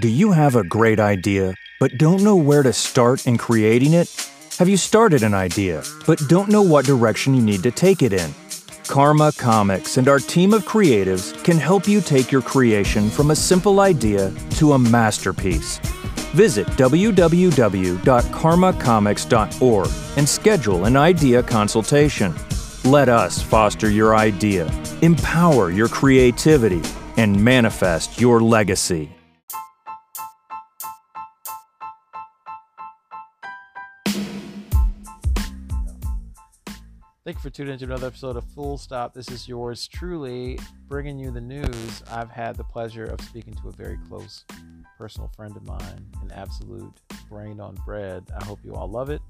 Do you have a great idea, but don't know where to start in creating it? Have you started an idea, but don't know what direction you need to take it in? Karma Comics and our team of creatives can help you take your creation from a simple idea to a masterpiece. Visit www.karmacomics.org and schedule an idea consultation. Let us foster your idea, empower your creativity, and manifest your legacy. Thank you for tuning into another episode of Full Stop. This is yours truly, bringing you the news. I've had the pleasure of speaking to a very close personal friend of mine, an absolute brain on bread. I hope you all love it.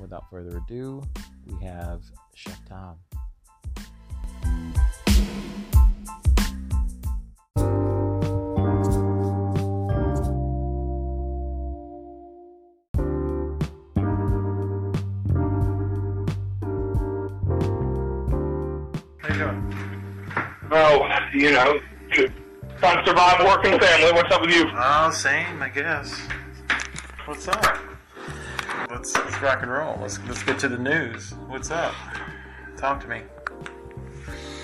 Without further ado, we have Chef Tom. Oh, you know, trying to survive work and family. What's up with you? Oh, same, I guess. What's up? Let's, let's rock and roll. Let's let's get to the news. What's up? Talk to me.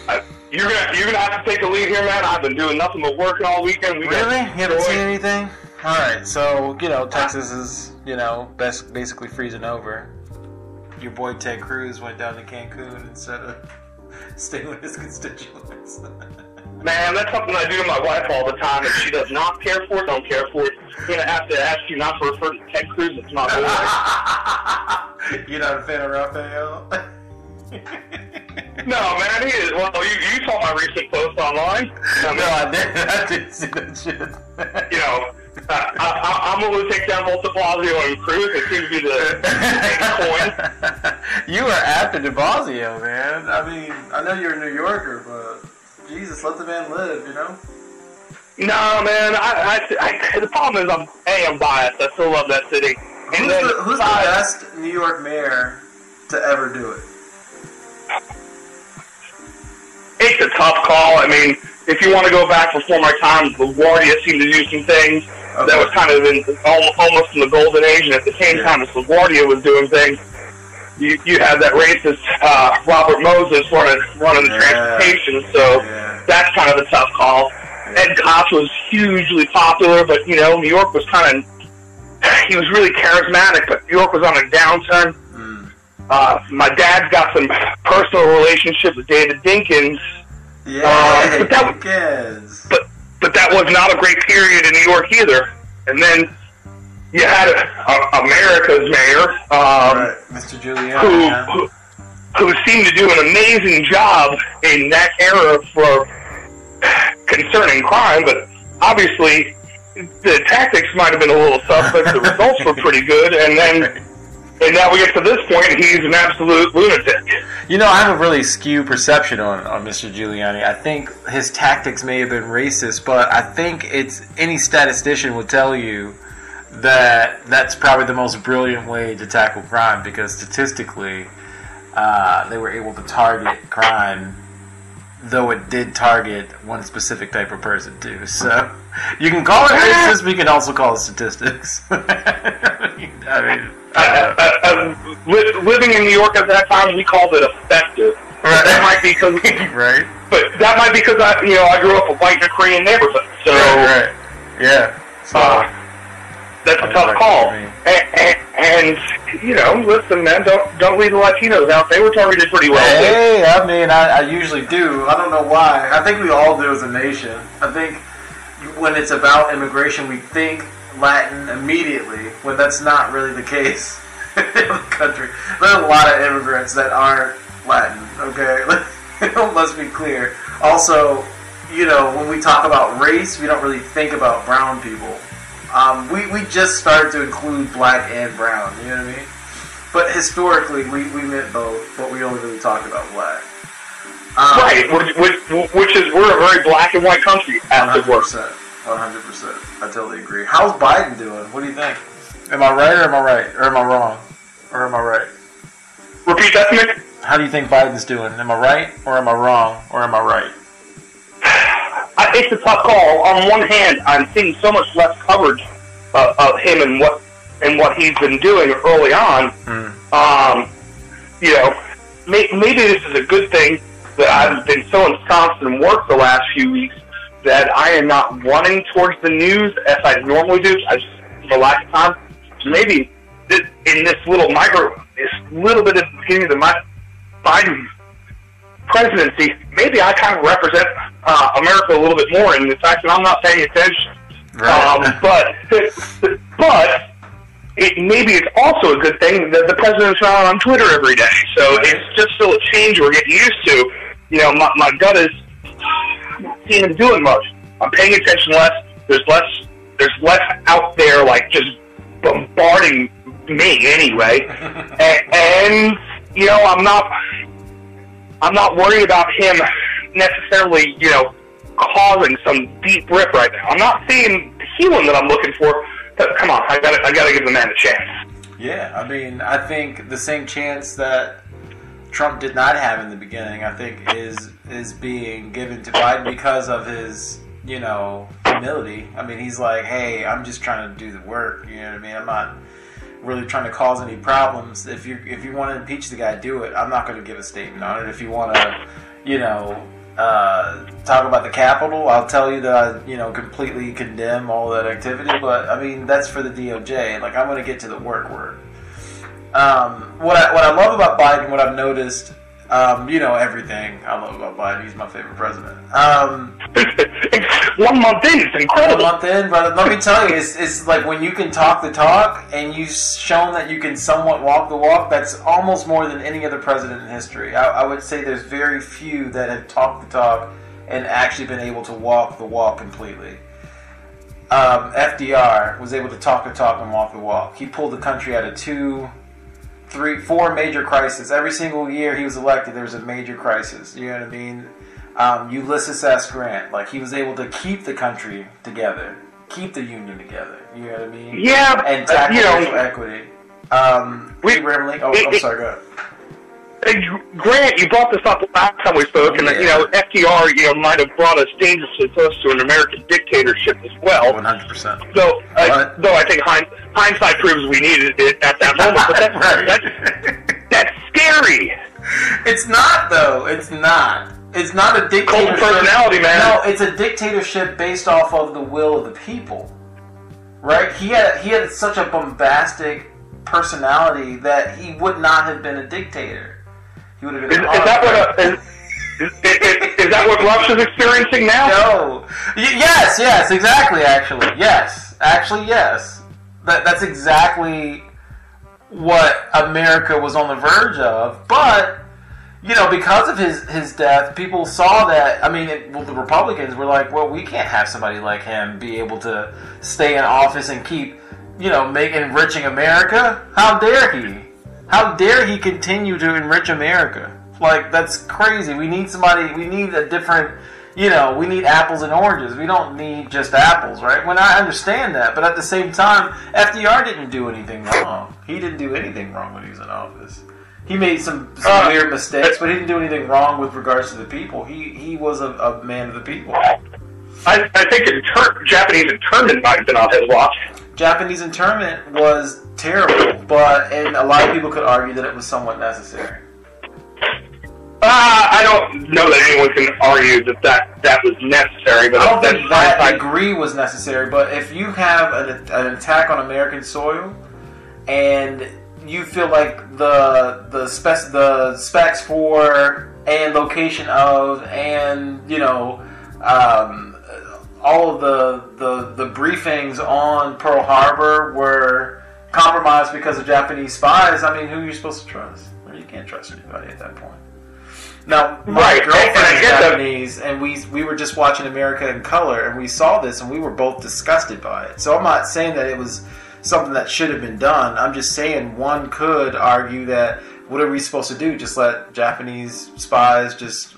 I, you're gonna you're gonna have to take the lead here, man. I've been doing nothing but working all weekend. We Really? You haven't seen anything? All right. So you know, Texas is you know best, basically freezing over. Your boy Ted Cruz went down to Cancun instead of staying with his constituents. Man, that's something I do to my wife all the time. If she does not care for it, don't care for it. I'm gonna have to ask you not to refer to Ted Cruz. It's my boy. You're not a fan of Rafael? no, man, he is. Well, you, you saw my recent post online. I mean, no, I didn't. I didn't see that shit. you know, I, I, I'm going to take down both De Blasio and Cruz. It seems to be the coin. you are after De Blasio, man. I mean, I know you're a New Yorker, but Jesus, let the man live, you know? No, man. I, I, I, the problem is I'm a I'm biased. I still love that city. Who's, then the, who's the best New York mayor to ever do it? It's a tough call. I mean, if you want to go back before my time, LaGuardia seemed to do some things that was kind of in almost in the golden age, and at the same time as LaGuardia was doing things, you you had that racist uh, Robert Moses running running the Yeah. transportation. So Yeah. that's kind of a tough call. Ed Koch was hugely popular, but you know, New York was kind of he was really charismatic, but New York was on a downturn. Uh, my dad's got some personal relationship with David Dinkins, Yeah, Uh, but that- Dickens. but but that was not a great period in New York either. And then you had uh, America's mayor, um, right, Mr. Giuliani. who, who who seemed to do an amazing job in that era for concerning crime, but obviously the tactics might have been a little suspect. The results were pretty good, and then and now we get to this point, he's an absolute lunatic. You know, I have a really skewed perception on, on Mr. Giuliani. I think his tactics may have been racist, but I think it's any statistician would tell you that that's probably the most brilliant way to tackle crime because statistically, uh, they were able to target crime, though it did target one specific type of person too. So you can call it racist, but you can also call it statistics. I mean, Uh, uh, uh, li- living in New York at that time, we called it effective. Right. That might be because, right? but that might be because I, you know, I grew up a white and a Korean neighborhood. So right, right. Yeah. So, uh, that's a tough call. what you mean. And, and, and you know, listen, man, don't don't leave the Latinos out. They were targeted pretty well. Hey, I mean, I, I usually do. I don't know why. I think we all do as a nation. I think when it's about immigration, we think Latin immediately, when that's not really the case in the country. There are a lot of immigrants that aren't Latin, okay? Let's be clear. Also, you know, when we talk about race, we don't really think about brown people. Um, we, we just started to include black and brown, you know what I mean? But historically, we, we meant both, but we only really talked about black. Um, Right, which, which, which is we're a very black and white country at the worst. 100%. 100%. I totally agree. How's Biden doing? What do you think? Am I right or am I right? Or am I wrong? Or am I right? Repeat that to me. How do you think Biden's doing? Am I right or am I wrong or am I right? I, it's a tough call. On one hand, I'm seeing so much less coverage uh, of him and what and what he's been doing early on. Um, you know, may, maybe this is a good thing that I've been so ensconced in work the last few weeks that I am not running towards the news as I normally do. I just relax time. Maybe this, in this little micro, this little bit of the beginning of the Biden presidency, maybe I kind of represent uh, America a little bit more in the fact that I'm not paying attention. Um, but but it, maybe it's also a good thing that the president's not on Twitter every day. So it's just still a change we're getting used to. You know, my, my gut is not seeing him doing much. I'm paying attention less. There's less. There's less out there like just bombarding me anyway. and, and you know, I'm not. I'm not worried about him necessarily. You know, causing some deep rip right now. I'm not seeing the healing that I'm looking for. But come on, I got I got to give the man a chance. Yeah, I mean, I think the same chance that Trump did not have in the beginning, I think, is is being given to Biden because of his, you know, humility. I mean, he's like, hey, I'm just trying to do the work. You know what I mean? I'm not really trying to cause any problems. If you if you want to impeach the guy, do it. I'm not going to give a statement on it. If you want to, you know, uh, talk about the Capitol, I'll tell you that I, you know, completely condemn all that activity. But I mean, that's for the DOJ. Like, I'm going to get to the work work. Um, what I what I love about Biden, what I've noticed, um, you know, everything I love about Biden. He's my favorite president. Um, One month in, it's incredible. month in, but let me tell you, it's, it's like when you can talk the talk and you've shown that you can somewhat walk the walk. That's almost more than any other president in history. I, I would say there's very few that have talked the talk and actually been able to walk the walk completely. Um, FDR was able to talk the talk and walk the walk. He pulled the country out of two, three, four major crises. Every single year he was elected, there was a major crisis. You know what I mean? Um, Ulysses S. Grant, like he was able to keep the country together, keep the union together. You know what I mean? Yeah, And uh, tackle you know, equity. Um, We- Abraham Lincoln. Oh, it- I'm sorry. Go ahead. Grant, you brought this up last time we spoke, and you know FDR, you know, might have brought us dangerously close to an American dictatorship as well. One hundred percent. Though, uh, though I think hind, hindsight proves we needed it at that moment. But Right. that's that's scary. It's not though. It's not. It's not a Cult dictatorship. personality, man. No, it's a dictatorship based off of the will of the people. Right? He had he had such a bombastic personality that he would not have been a dictator. He would have been. Is, is that what a, is, is, is, is that what Russia's experiencing now? No. Y- yes, yes, exactly. Actually, yes, actually, yes. That that's exactly what America was on the verge of. But you know, because of his his death, people saw that. I mean, it, well, the Republicans were like, "Well, we can't have somebody like him be able to stay in office and keep, you know, make enriching America. How dare he? How dare he continue to enrich America? Like that's crazy. We need somebody. We need a different. You know, we need apples and oranges. We don't need just apples, right? When I understand that, but at the same time, FDR didn't do anything wrong. He didn't do anything wrong when he was in office. He made some, some Uh, weird mistakes, but he didn't do anything wrong with regards to the people. He he was a, a man of the people. I, I think inter- Japanese internment might have been on his watch. Japanese internment was terrible, but and a lot of people could argue that it was somewhat necessary. Uh, I don't know that anyone can argue that that, that was necessary, but I don't think that hindsight. degree was necessary, but if you have an, an attack on American soil and you feel like the the spec the specs for and location of and you know um, all of the, the the briefings on Pearl Harbor were compromised because of Japanese spies. I mean, who are you supposed to trust? Well, you can't trust anybody at that point. Now, my Right, and- and girlfriend is that. Japanese, and we we were just watching America in Color, and we saw this, and we were both disgusted by it. So I'm not saying that it was something that should have been done. I'm just saying one could argue that what are we supposed to do? Just let Japanese spies just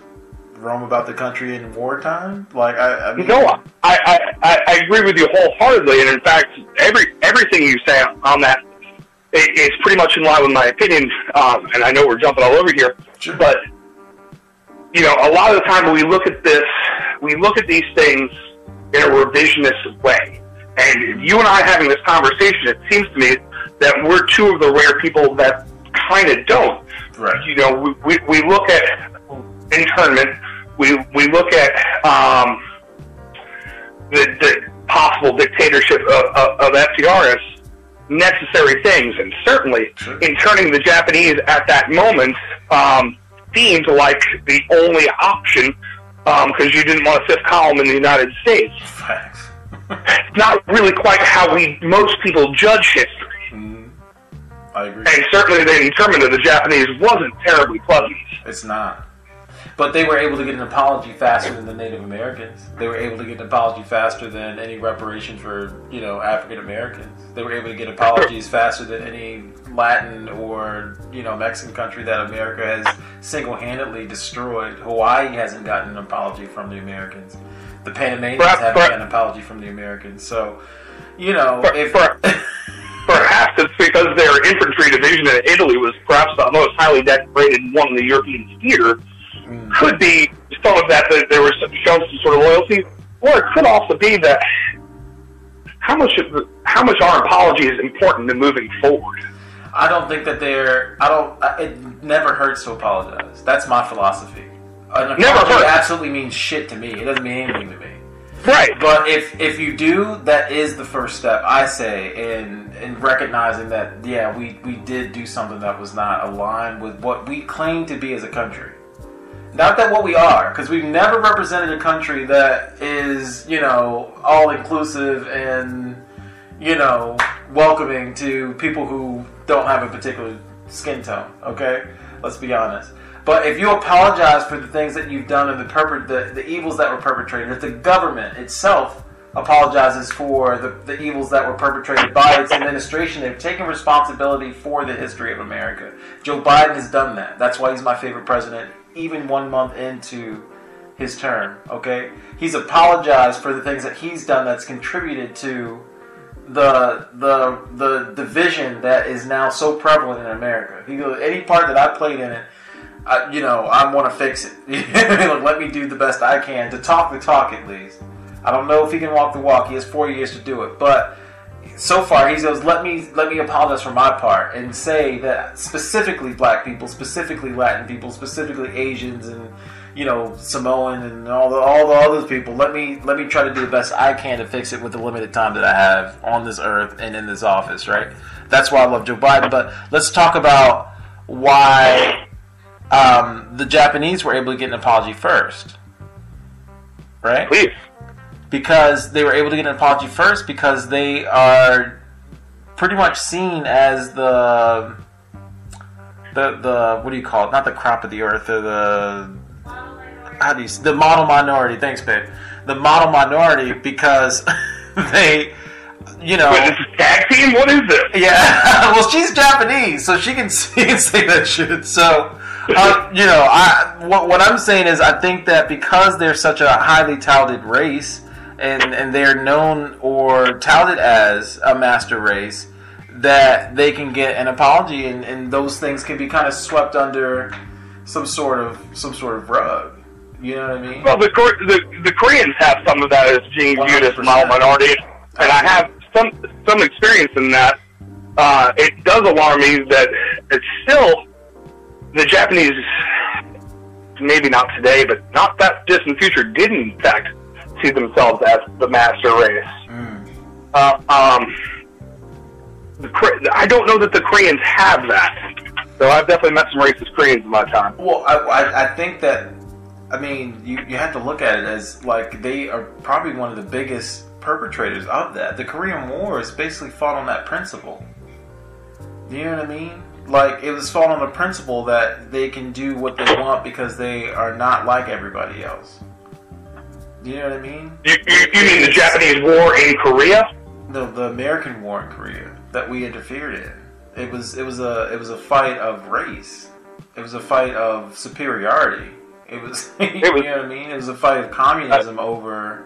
roam about the country in wartime? Like I, I mean, No, I, I, I, agree with you wholeheartedly, and in fact, every everything you say on that i- is pretty much in line with my opinion. Um, and I know we're jumping all over here, Sure. but you know, a lot of the time when we look at this, we look at these things in a revisionist way. And you and I having this conversation, it seems to me that we're two of the rare people that kind of don't. Right. You know, we, we, we look at internment, we, we look at um, the, the possible dictatorship of, of, of FDR as necessary things, and certainly Sure. interning the Japanese at that moment um, seemed like the only option because you didn't want a fifth column in the United States. Facts. It's not really quite how we most people judge history, Mhm. I agree. and certainly they determined that the Japanese wasn't terribly pleasant. It's not. But they were able to get an apology faster than the Native Americans. They were able to get an apology faster than any reparation for, you know, African Americans. They were able to get apologies faster than any Latin or, you know, Mexican country that America has single-handedly destroyed. Hawaii hasn't gotten an apology from the Americans. The Panamanians Perhaps- haven't perhaps- an apology from the Americans. So, you know, Per- if per- Perhaps it's because their infantry division in Italy was perhaps the most highly decorated one in the European theater. Mm. Could be some of that that there was some, shown some sort of loyalty, or it could also be that how much of the, how much our apology is important in moving forward. I don't think that they're. I don't. It never hurts to apologize. That's my philosophy. An Never apology absolutely means shit to me. It doesn't mean anything to me. Right, But if if you do, that is the first step. I say in in recognizing that yeah, we we did do something that was not aligned with what we claim to be as a country. Not that what we are, because we've never represented a country that is you know all inclusive and you know welcoming to people who don't have a particular skin tone. Okay, let's be honest. But if you apologize for the things that you've done and the, the the evils that were perpetrated, if the government itself apologizes for the, the evils that were perpetrated by its administration, they've taken responsibility for the history of America. Joe Biden has done that. That's why he's my favorite president, even one month into his term. Okay, he's apologized for the things that he's done that's contributed to the the the division that is now so prevalent in America. He goes, any part that I played in it, I, you know, I want to fix it. Like, let me do the best I can to talk the talk at least. I don't know if he can walk the walk. He has four years to do it, but so far he goes, let me let me apologize for my part and say that specifically black people, specifically Latin people, specifically Asians and you know Samoan and all the all the other people. Let me let me try to do the best I can to fix it with the limited time that I have on this earth and in this office. Right. That's why I love Joe Biden. But let's talk about why um, the Japanese were able to get an apology first. Right please. because they were able to get an apology first because they are pretty much seen as the the the what do you call it? Not the crop of the earth, or the how do you the model minority? Thanks, babe. The model minority because they, you know, But this is tag team. What is this? yeah. well, she's Japanese, so she can, she can say that shit. So, uh, you know, I what, what I'm saying is, I think that because they're such a highly touted race, and and they're known or touted as a master race, that they can get an apology, and, and those things can be kind of swept under some sort of some sort of rug. You know what I mean? Well, the, the the Koreans have some of that as being viewed as 100%. minority, and I have some some experience in that. Uh, it does alarm me that it's still the Japanese, maybe not today, but not that distant future, did in fact see themselves as the master race. Mm. Uh, um, the, I don't know that the Koreans have that. So I've definitely met some racist Koreans in my time. Well, I, I, I think that, I mean, you, you have to look at it as like they are probably one of the biggest perpetrators of that. The Korean War is basically fought on that principle. You know what I mean? Like, it was fought on the principle that they can do what they want because they are not like everybody else. You know what I mean? You, you, you mean the Japanese war in Korea? the the American war in Korea that we interfered in. It was it was a it was a fight of race. It was a fight of superiority. It was, you was- you know what I mean. It was a fight of communism over.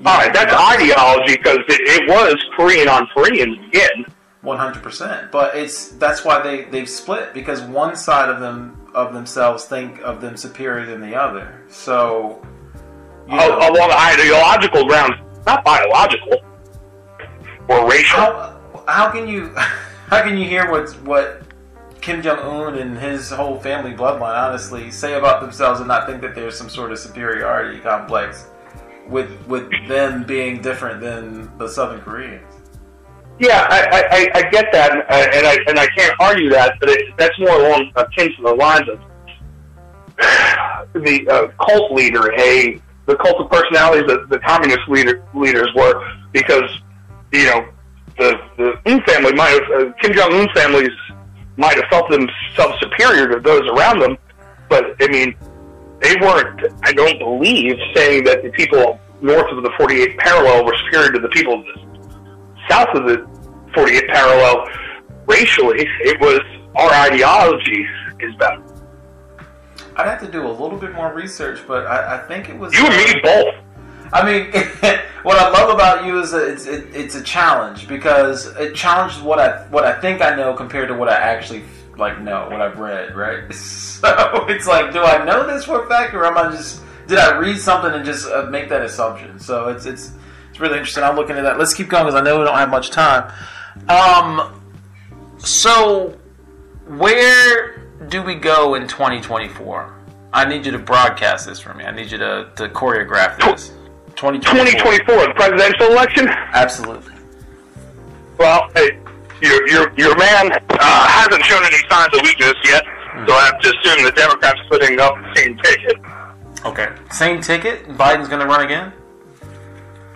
you All right, know, that's ideology because it, it was Korean on Korean again. One hundred percent. But it's that's why they they've split because one side of them of themselves think of them superior than the other. So, you Al- know, along ideological grounds, not biological or racial. how, how can you how can you hear what's what Kim Jong Un and his whole family bloodline honestly say about themselves and not think that there's some sort of superiority complex with with them being different than the Southern Koreans? Yeah, I, I, I- get that, and I, and I and I can't argue that, but it, that's more along akin to the lines of the uh, cult leader, a the cult of personalities that the communist leader, leaders were, because you know the the Un family might have uh, Kim Jong Un families might have felt themselves superior to those around them, but I mean they weren't. I don't believe saying that the people north of the 48th parallel were superior to the people of the south of the 48th parallel racially. It was our ideology is better. I'd have to do a little bit more research, but I, I think it was You and me both. I mean, what I love about you is that it's it, it's a challenge because it challenges what I what I think I know compared to what I actually like know what I've read, right? So it's like, do I know this for a fact, or am I just did I read something and just uh, make that assumption? So it's it's it's really interesting. I'll look into that. Let's keep going because I know we don't have much time. Um, so where do we go in 2024? I need you to broadcast this for me. I need you to, to choreograph this. 2024. 2024, the presidential election. Absolutely. Well, hey, your your your man uh, hasn't shown any signs of weakness yet, so I have to assume the Democrats are putting up the same ticket. Okay. Same ticket. Biden's going to run again.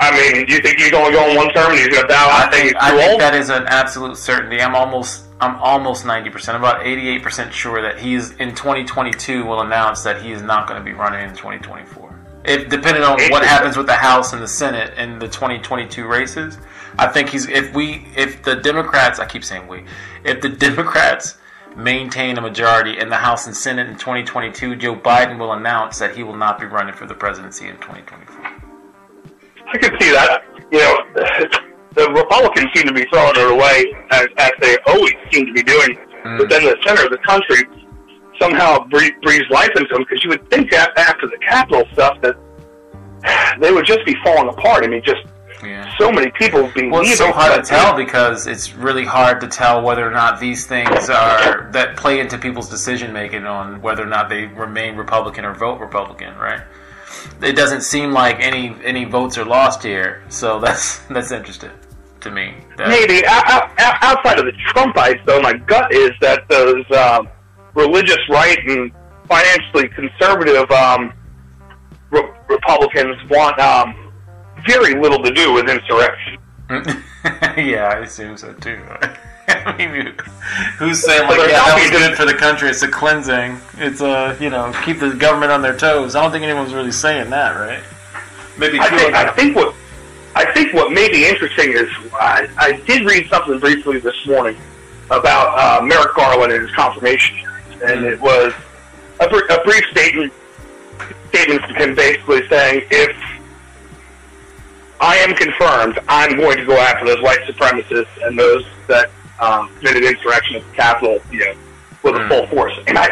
I mean, do you think he's going one term and he's going to bow out? I think he's I think old? that is an absolute certainty. I'm almost I'm almost 90%, about 88% sure that he's in 2022 will announce that he is not going to be running in 2024. If depending on what happens with the House and the Senate in the 2022 races, I think he's if we if the Democrats, I keep saying we, if the Democrats maintain a majority in the House and Senate in 2022, Joe Biden will announce that he will not be running for the presidency in 2024. I can see that. You know, the Republicans seem to be throwing it away as, as they always seem to be doing. Mm. But then the center of the country somehow breathes life into them because you would think that after the Capitol stuff that they would just be falling apart. I mean, just Yeah. so many people being Well, it's so hard to tell because it's really hard to tell whether or not these things are that play into people's decision making on whether or not they remain Republican or vote Republican, right? It doesn't seem like any any votes are lost here, so that's that's interesting to me. That- Maybe o- o- outside of the Trumpites, though, my gut is that those um, religious right and financially conservative um, re- Republicans want um, very little to do with insurrection. yeah, I assume so too. I mean, who's saying like, yeah, that was good for the country? It's a cleansing. It's a you know keep the government on their toes. I don't think anyone's really saying that, right? Maybe I think, I think what I think what may be interesting is I, I did read something briefly this morning about uh, Merrick Garland and his confirmation hearings, and it was a, br- a brief statement statement from him basically saying if I am confirmed, I'm going to go after those white supremacists and those that um, committed insurrection at the Capitol, you know, with a Mm. full force. And I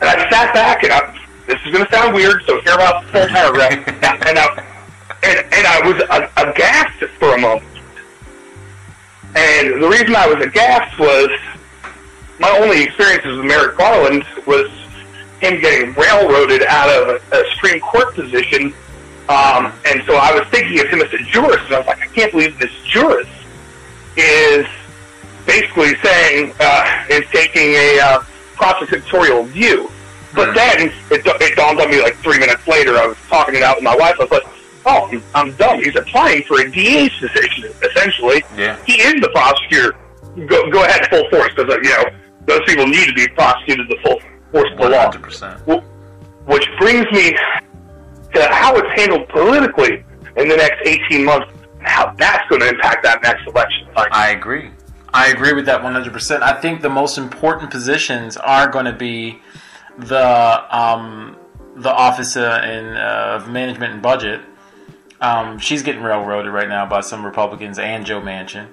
and I sat back and I, this is going to sound weird, so hear about the full paragraph. and I and, and I was aghast for a moment. And the reason I was aghast was my only experiences with Merrick Garland was him getting railroaded out of a, a Supreme Court position. Um, and so I was thinking of him as a jurist, and I was like, I can't believe this jurist is basically saying, uh, is taking a uh, prosecutorial view. But then it, it dawned on me like three minutes later. I was talking it out with my wife. I was like, "Oh, I'm, I'm dumb. He's applying for a DA's position, essentially. Yeah. He is the prosecutor. Go, go ahead, full force, because uh, you know those people need to be prosecuted the full force of the law. hundred percent. Which brings me to how it's handled politically in the next 18 months, and how that's going to impact that next election. I agree. I agree with that 100%. I think the most important positions are going to be the um, the Office uh, in, uh, of Management and Budget. Um, she's getting railroaded right now by some Republicans and Joe Manchin.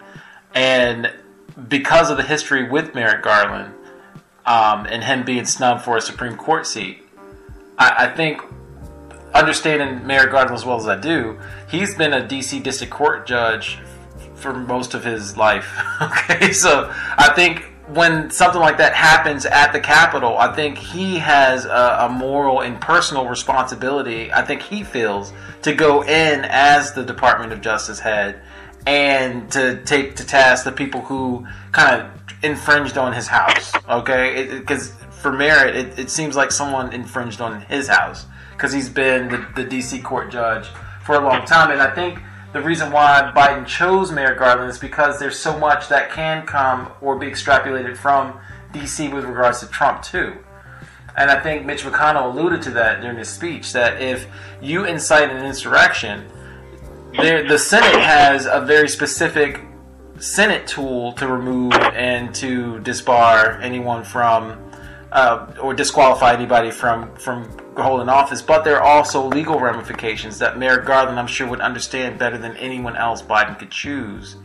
And because of the history with Merrick Garland, um, and him being snubbed for a Supreme Court seat. I, I think, understanding Merrick Garland as well as I do, he's been a DC District Court judge for most of his life. okay, so I think when something like that happens at the Capitol, I think he has a, a, moral and personal responsibility. I think he feels to go in as the Department of Justice head and to take to task the people who kind of infringed on his house. Okay, because for Merrick, it, it, seems like someone infringed on his house because he's been the, the DC court judge for a long time, and I think the reason why Biden chose Merrick Garland is because there's so much that can come or be extrapolated from DC with regards to Trump too. And I think Mitch McConnell alluded to that during his speech that if you incite an insurrection, there, the Senate has a very specific Senate tool to remove and to disbar anyone from uh, or disqualify anybody from from holding office. But there are also legal ramifications that Merrick Garland, I'm sure, would understand better than anyone else Biden could choose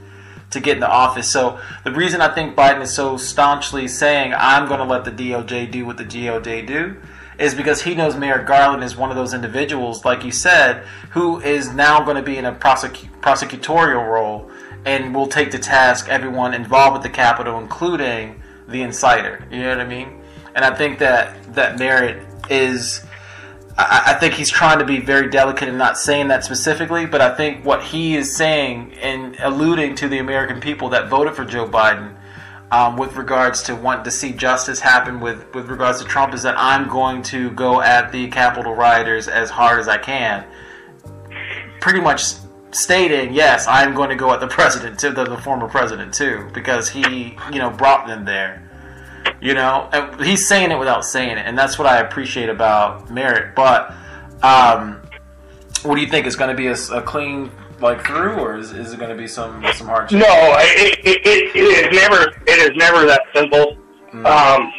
to get in the office. So the reason I think Biden is so staunchly saying I'm going to let the DOJ do what the DOJ do is because he knows Merrick Garland is one of those individuals, like you said, who is now going to be in a prosecu- prosecutorial role and will take to task everyone involved with the Capitol, including the inciter. You know what I mean? And I think that that Merrick is. I, I think he's trying to be very delicate and not saying that specifically, but I think what he is saying and alluding to the American people that voted for Joe Biden um, with regards to wanting to see justice happen with, with regards to Trump is that I'm going to go at the Capitol rioters as hard as I can. Pretty much stating, yes, I'm going to go at the president, to the, the former president too, because he, you know, brought them there. You know, and he's saying it without saying it, and that's what I appreciate about Merrick. But um, what do you think? Is going to be a, a, clean like through, or is, is it going to be some some hard? No, it, it, it, it is never it is never that simple. Mm. Um,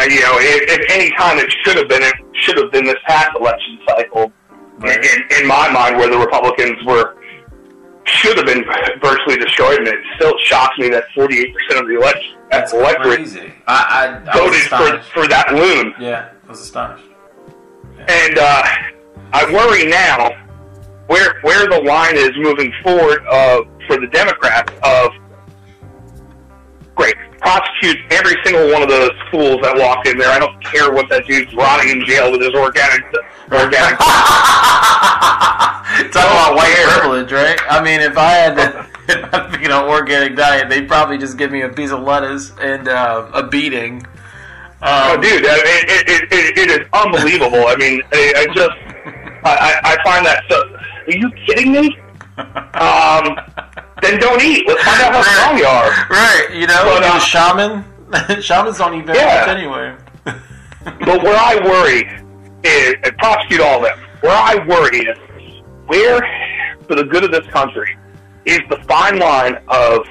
you know, if, if any time it should have been, it should have been this past election cycle right. in, in my mind, where the Republicans were should have been virtually destroyed, and it still shocks me that 48% of the election That's electorate crazy. I, I, I voted for, for that loon. Yeah, I was astonished. Yeah. And uh, I worry now where where the line is moving forward uh, for the Democrats of great prosecute every single one of those fools that walked in there. I don't care what that dude's rotting in jail with his organic organic. Talk about white privilege, right? I mean, if I had to, you know, organic diet, they'd probably just give me a piece of lettuce and uh, a beating. Um, oh, dude, it, it, it, it is unbelievable. I mean, I, I just, I, I find that so. Are you kidding me? Um, then don't eat. Let's find out how strong you are. Right, you know, but, uh, shaman, shamans don't eat very yeah. much anyway. but where I worry is, and prosecute all of them. Where I worry is where, for the good of this country, is the fine line of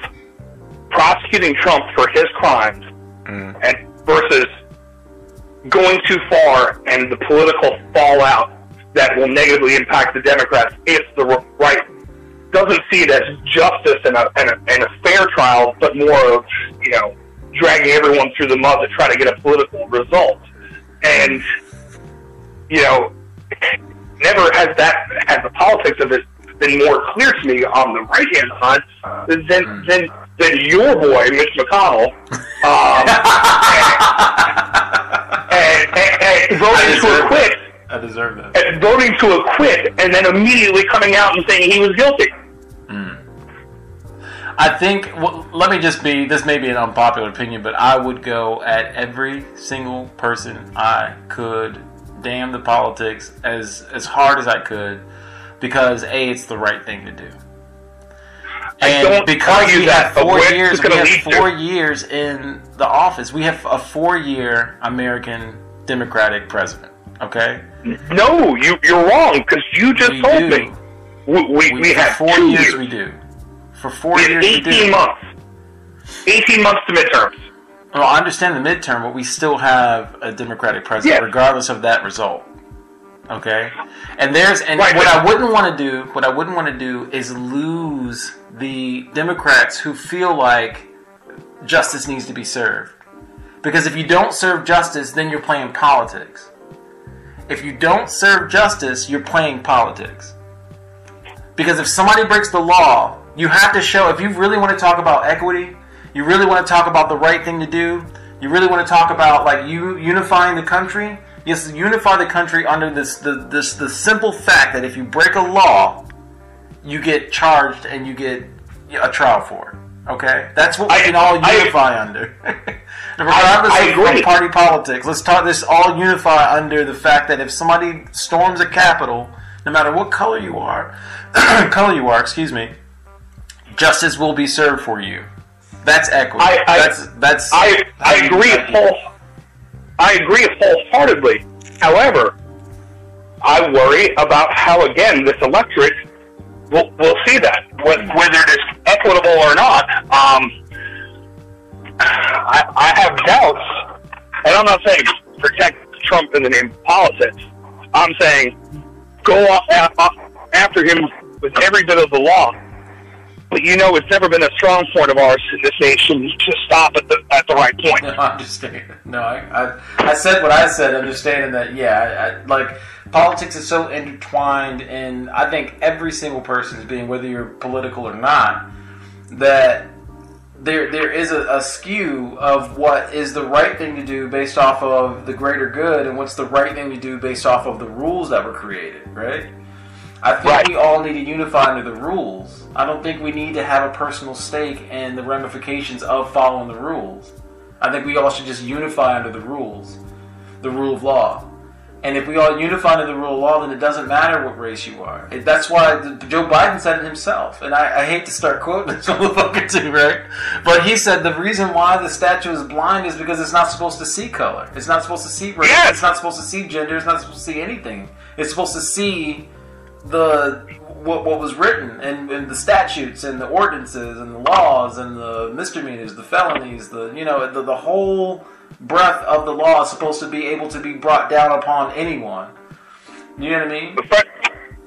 prosecuting Trump for his crimes mm. and versus going too far and the political fallout that will negatively impact the Democrats if the right doesn't see it as justice and a, and a, and a fair trial, but more of, you know, dragging everyone through the mud to try to get a political result. And, you know, never has that has the politics of it been more clear to me on the right hand side than than than your boy Mitch McConnell um, and, and, and, and voting to acquit. I deserve that. And voting to acquit and then immediately coming out and saying he was guilty. Mm. I think. Well, let me just be. This may be an unpopular opinion, but I would go at every single person I could damn the politics as as hard as I could because a it's the right thing to do. And because we have four years, we have four to. years in the office. We have a four-year American Democratic president. Okay. No, you you're wrong because you just we told do. me we we, we, we have four years, years. We do for four we years. Eighteen months. Eighteen months to midterms. Well, I understand the midterm, but we still have a Democratic president, yes. regardless of that result. Okay, and there's and right, what I wouldn't want to do, what I wouldn't want to do, is lose the Democrats who feel like justice needs to be served, Because if you don't serve justice, then you're playing politics. If you don't serve justice, you're playing politics. Because if somebody breaks the law, you have to show, if you really want to talk about equity, you really want to talk about the right thing to do, you really want to talk about like you unifying the country, yes, unify the country under this the this the simple fact that if you break a law, you get charged and you get a trial for it. Okay, that's what we I- can all I- unify under. Regardless I of party politics, let's talk this all unify under the fact that if somebody storms a capitol, no matter what color you are, color you are, excuse me, justice will be served for you. That's equity. I- I- that's that's. I I agree whole, I agree wholeheartedly. However, I worry about how again this electorate will will see that whether it is equitable or not. Um, I, I have doubts, and I'm not saying protect Trump in the name of politics. I'm saying go after him with every bit of the law. But you know, it's never been a strong point of ours in this nation to stop at the at the right point. No, I understand. No, I, I, I said what I said, understanding that, yeah, I, like, politics is so intertwined, and I think every single person is being, whether you're political or not, that there there is a, a skew of what is the right thing to do based off of the greater good, and what's the right thing to do based off of the rules that were created, right? I think Right. we all need to unify under the rules. I don't think we need to have a personal stake in the ramifications of following the rules. I think we all should just unify under the rules, the rule of law. And if we all unify under the rule of law, then it doesn't matter what race you are. That's why Joe Biden said it himself. And I, I hate to start quoting this motherfucker too, right? But he said the reason why the statue is blind is because it's not supposed to see color. It's not supposed to see race. Yes. It's not supposed to see gender. It's not supposed to see anything. It's supposed to see the what, what was written and, and the statutes and the ordinances and the laws and the misdemeanors, the felonies, the you know the, the whole breadth of the law is supposed to be able to be brought down upon anyone. You know what I mean? Friend,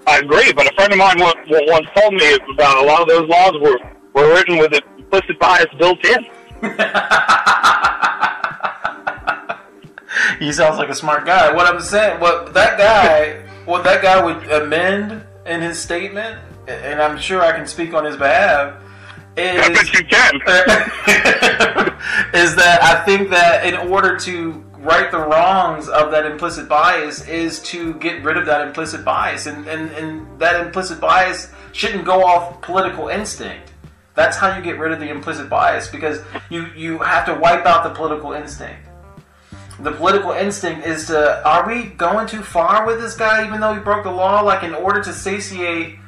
I agree, but a friend of mine once, once told me about a lot of those laws were, were written with implicit bias built in. he sounds like a smart guy. What I'm saying, what that guy, what that guy would amend in his statement, and I'm sure I can speak on his behalf, I bet is you can. is that I think that in order to right the wrongs of that implicit bias is to get rid of that implicit bias. And, and, and that implicit bias shouldn't go off political instinct. That's how you get rid of the implicit bias because you, you have to wipe out the political instinct the political instinct is to are we going too far with this guy even though he broke the law? Like in order to satiate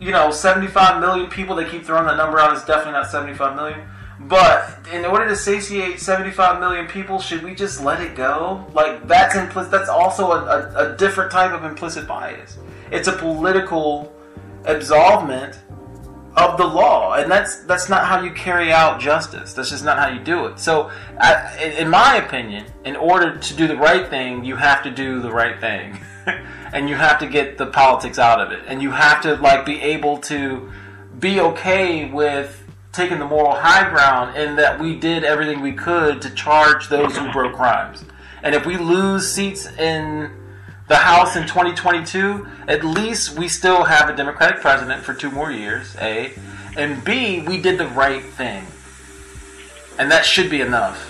you know 75 million people they keep throwing that number out it's definitely not 75 million. But in order to satiate 75 million people should we just let it go? Like that's implicit that's also a, a, a different type of implicit bias. It's a political absolvement of the law, and that's that's not how you carry out justice. That's just not how you do it. So, I, in, my opinion, in order to do the right thing, you have to do the right thing, and you have to get the politics out of it, and you have to like be able to be okay with taking the moral high ground in that we did everything we could to charge those who broke crimes. And if we lose seats in the House in 2022, at least we still have a Democratic president for two more years, A. And B, we did the right thing. And that should be enough.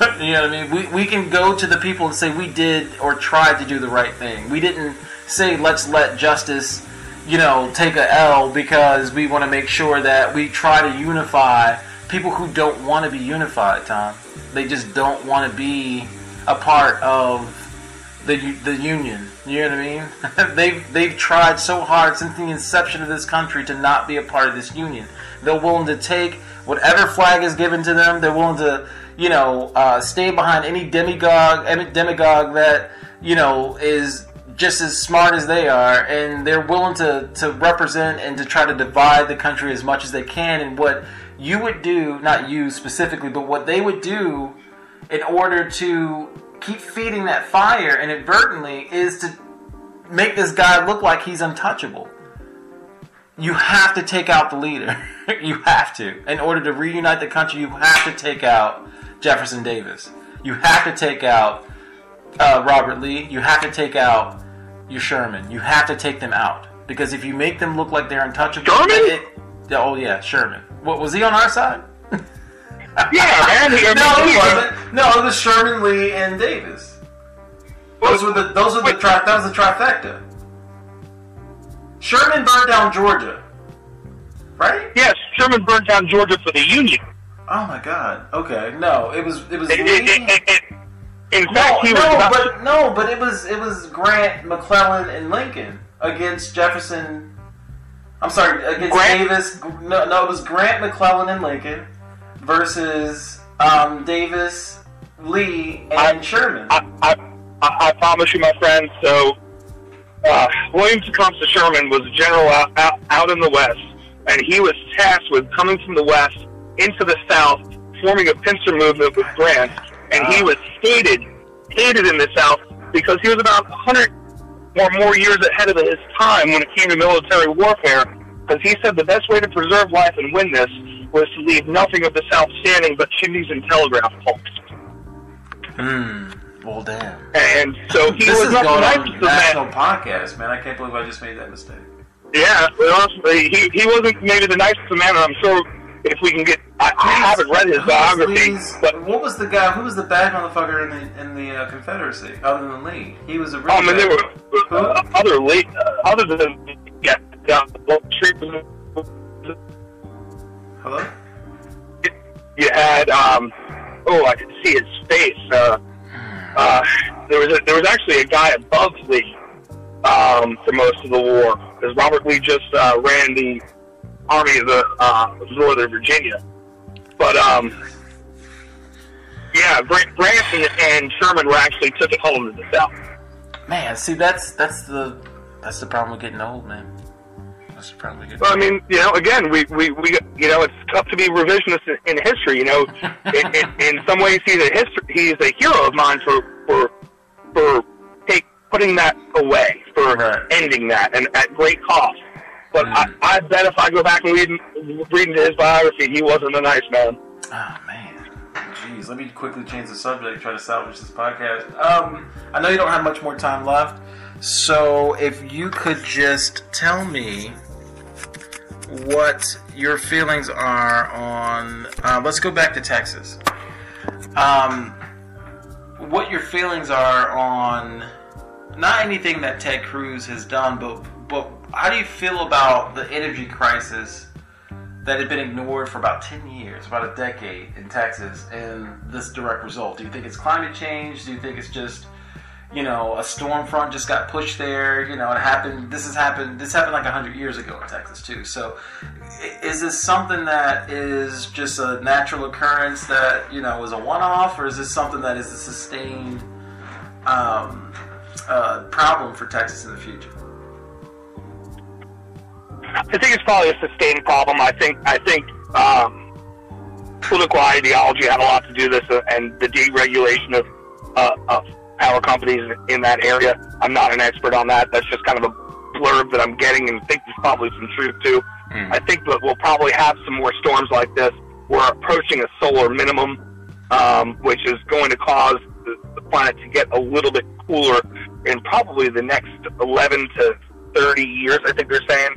you know what I mean? We, we can go to the people and say we did or tried to do the right thing. We didn't say let's let justice, you know, take a L because we want to make sure that we try to unify people who don't want to be unified, Tom. They just don't want to be a part of the the union. You know what I mean? they've they've tried so hard since the inception of this country to not be a part of this union. They're willing to take whatever flag is given to them. They're willing to you know uh, stay behind any demagogue any demagogue that you know is just as smart as they are, and they're willing to to represent and to try to divide the country as much as they can. And what you would do, not you specifically, but what they would do in order to keep feeding that fire inadvertently is to make this guy look like he's untouchable. You have to take out the leader. you have to. In order to reunite the country, you have to take out Jefferson Davis. You have to take out uh, Robert Lee. You have to take out your Sherman. You have to take them out because if you make them look like they're untouchable, Sherman? it- oh yeah, Sherman. What was he on our side? Yeah, man. No, he- it wasn't. No, it was Sherman, Lee, and Davis. Those were the those were the tri- that was the trifecta. Sherman burned down Georgia, right? Yes, Sherman burned down Georgia for the Union. Oh my God. Okay, no, it was it was It- it- it- in No, fact, he was no, not- but no, but it was it was Grant, McClellan, and Lincoln against Jefferson. I'm sorry, against Grant? Davis. No, no, it was Grant, McClellan, and Lincoln versus um, Davis, Lee, and I- Sherman. I, I, I, promise you, my friend. So, uh, William Tecumseh Sherman was a general out, out, out in the West, and he was tasked with coming from the West into the South, forming a pincer movement with Grant, and he Ah. was hated, hated in the South because he was about 100 or more years ahead of his time when it came to military warfare. Because he said the best way to preserve life and win this was to leave nothing of the South standing but chimneys and telegraph poles. Hmm. Well, damn. And so he this was is not the going nicest on national podcast, man. I can't believe I just made that mistake. Yeah, well, he he wasn't maybe the nicest of men. And I'm sure if we can get, I, I haven't read his biography, but what was the guy? Who was the bad motherfucker in the in the uh, Confederacy other than Lee? He was a really. um, and there were uh, other late, uh, other than yeah, down the Wall Street. Hello. You had um, oh, I could see his face. Uh, uh, there was a, there was actually a guy above Lee um, for most of the war because Robert Lee just uh, ran the Army of the uh, of Northern Virginia. But um, yeah, Grant, Grant and, and Sherman were actually took it home to the South. Man, see that's that's the that's the problem with getting old, man. That's with getting. Well, I mean, you know, again, we, we, we you know, it's tough to be revisionist in, in history. You know, in, in, in some ways, he's a history, he's a hero of mine for for for take putting that away, for Right. ending that, and at great cost. But Mm. I, I bet if I go back and read read into his biography, he wasn't a nice man. Oh man. Jeez, let me quickly change the subject. Try to salvage this podcast. Um, I know you don't have much more time left, so if you could just tell me what your feelings are on. Uh, let's go back to Texas. Um, what your feelings are on not anything that Ted Cruz has done, but but how do you feel about the energy crisis that had been ignored for about 10 years, about a decade in Texas, and this direct result? Do you think it's climate change? Do you think it's just, you know, a storm front just got pushed there? You know, it happened, this has happened, this happened like 100 years ago in Texas, too. So is this something that is just a natural occurrence that, you know, is a one off, or is this something that is a sustained um, uh, problem for Texas in the future? I think it's probably a sustained problem. I think I think um, political ideology had a lot to do with this, uh, and the deregulation of uh, of power companies in that area. I'm not an expert on that. That's just kind of a blurb that I'm getting, and think there's probably some truth to. I think that we'll probably have some more storms like this. We're approaching a solar minimum, um, which is going to cause the, the planet to get a little bit cooler in probably the next 11 to 30 years. I think they're saying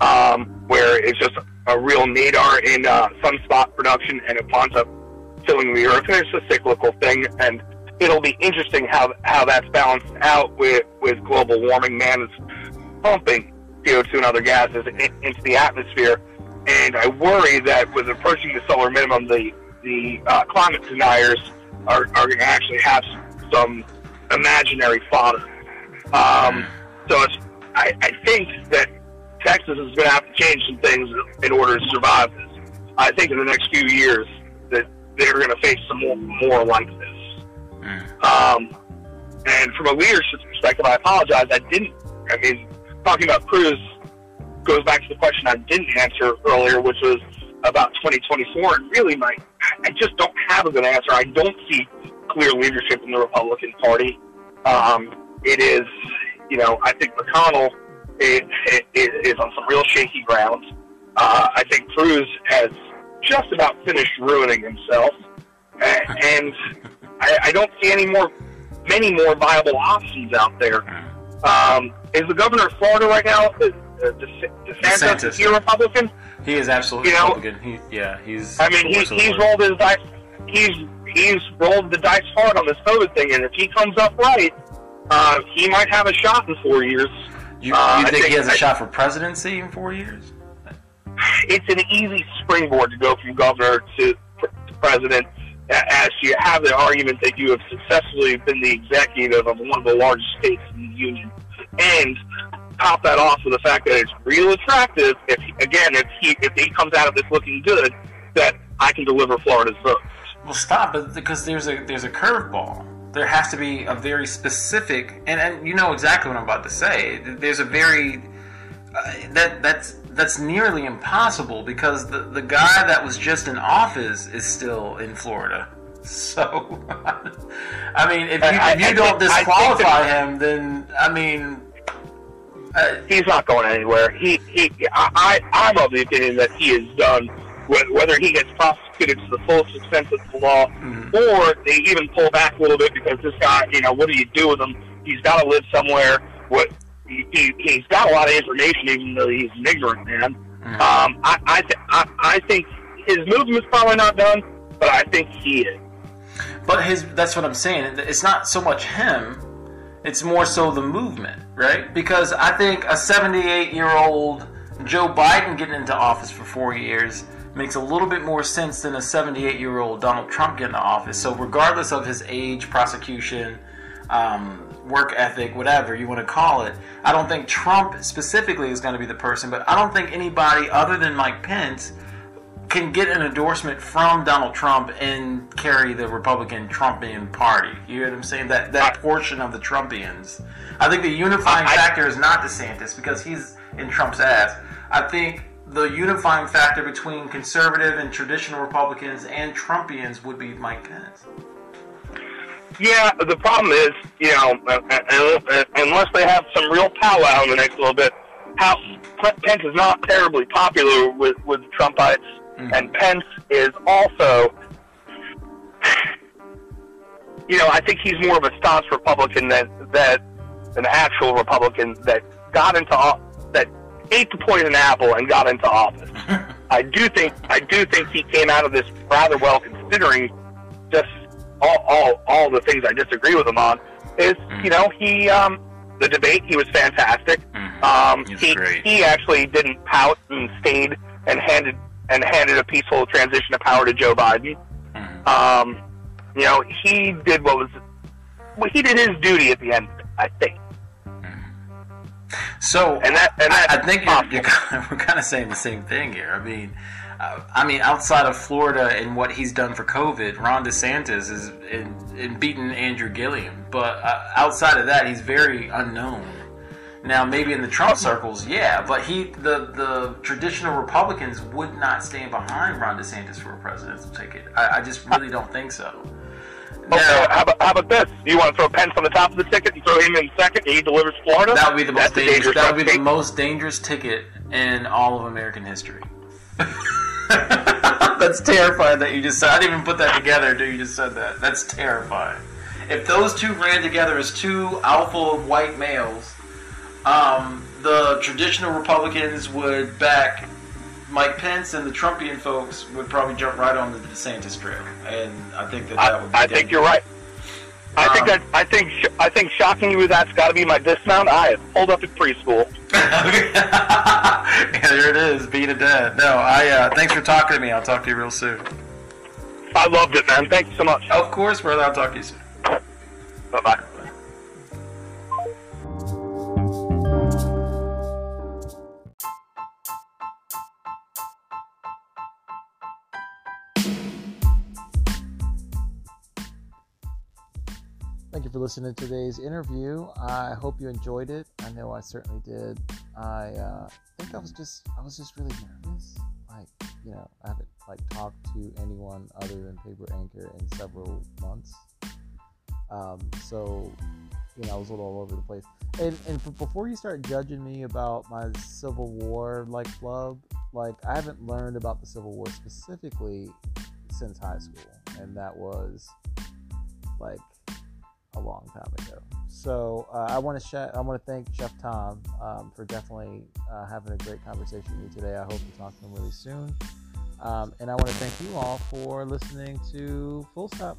um, where it's just a real nadir in uh, sunspot production, and it winds up filling the earth. And it's a cyclical thing, and it'll be interesting how how that's balanced out with with global warming. Man is pumping CO2 and other gases in, into the atmosphere, and I worry that with approaching the solar minimum, the the uh, climate deniers are, are going to actually have some imaginary fodder. Um, so it's, I, I think that Texas is going to have to change some things in order to survive this. I think in the next few years that they're going to face some more, more like this. Um, and from a leadership perspective, I apologize. I didn't. I mean, talking about Cruz goes back to the question I didn't answer earlier, which was about 2024. And really, my I just don't have a good answer. I don't see clear leadership in the Republican Party. Um, it is, you know, I think McConnell is, is on some real shaky ground. Uh, I think Cruz has just about finished ruining himself, A- and I, I don't see any more, many more viable options out there. Um, is the governor of Florida right now? Uh, uh, DeSantis, DeSantis. is he a Republican? He is absolutely You know- Republican. He, yeah, he's. I mean, he, he's rolled his dice. He's he's rolled the dice hard on this COVID thing, and if he comes up right, uh, he might have a shot in four years. You, uh, you I think, he has a I- shot for presidency in four years? It's an easy springboard to go from governor to, to president, as you have the argument that you have successfully been the executive of one of the largest states in the union, and top that off with the fact that it's real attractive. If again, if he if he comes out of this looking good, that I can deliver Florida's vote. Well, stop, because there's a there's a curveball. There has to be a very specific, and, and you know exactly what I'm about to say. There's a very uh, that that's that's nearly impossible because the the guy that was just in office is still in Florida. So, I mean, if you, if you I don't think- disqualify him, then I mean, uh, he's not going anywhere. He, he, I, I- I'm of the opinion that he is done. Whether he gets prosecuted to the fullest extent of the law, or they even pull back a little bit because this guy, you know, what do you do with him? He's got to live somewhere. What he, he, he's got a lot of information, even though he's an ignorant man. Um, I, I, th- I, I think his movement's probably not done, but I think he is. But his that's what I'm saying. It's not so much him, it's more so the movement, right? Because I think a 78 year old Joe Biden getting into office for four years makes a little bit more sense than a 78 year old Donald Trump getting into office. So, regardless of his age, prosecution, um, work ethic, whatever you want to call it, I don't think Trump specifically is going to be the person, but I don't think anybody other than Mike Pence can get an endorsement from Donald Trump and carry the Republican Trumpian party. You know what I'm saying? That that portion of the Trumpians. I think the unifying factor is not DeSantis because he's in Trump's ass. I think the unifying factor between conservative and traditional Republicans and Trumpians would be Mike Pence. Yeah, the problem is, you know, uh, uh, uh, unless they have some real powwow in the next little bit, how Pence is not terribly popular with with Trumpites, and Pence is also, you know, I think he's more of a staunch Republican than that an actual Republican that got into that ate the poison apple and got into office. I do think I do think he came out of this rather well, considering just all all, all the things I disagree with him on. Is you know he um, the debate he was fantastic. Um, He's he great. he actually didn't pout and stayed and handed and handed a peaceful transition of power to Joe Biden. Um, you know he did what was well, he did his duty at the end. I think. So And that- and I, I think you're, you're we're kind of saying the same thing here. I mean, I mean, outside of Florida and what he's done for COVID, Ron DeSantis is in, in beaten Andrew Gillum, but uh, outside of that, he's very unknown. Now, maybe in the Trump circles, yeah, but he the the traditional Republicans would not stand behind Ron DeSantis for a presidential ticket. I, I just really don't think so. Okay, Now- how about how about this? You want to throw Pence on the top of the ticket and throw him in second, and he delivers Florida? That would be the most That's dangerous. That would be the most dangerous ticket in all of American history. That's terrifying that you just said. I didn't even put that together until you just said that. That's terrifying. If those two ran together as two alpha white males, um, the traditional Republicans would back Mike Pence, and the Trumpian folks would probably jump right on the DeSantis trail. And I think that that I, would be I think you're right. I think Um, that I think sh- I think shockingly that's got to be my dismount. I have pulled up at preschool. yeah, there it is, being a dad. No, I. Uh, thanks for talking to me. I'll talk to you real soon. I loved it, man. Thank you so much. Of course, brother. I'll talk to you soon. Bye bye. For listening to today's interview. I hope you enjoyed it. I know I certainly did. I uh, think I was just I was just really nervous. Like you know, I haven't like talked to anyone other than Paper Anchor in several months. Um, so you know, I was a little all over the place. And and before you start judging me about my Civil War like club, like I haven't learned about the Civil War specifically since high school, and that was like a long time ago. So uh, I want to sh- I want to thank Chef Tom um, for definitely uh, having a great conversation with me today. I hope to talk to him really soon. Um, and I want to thank you all for listening to Full Stop.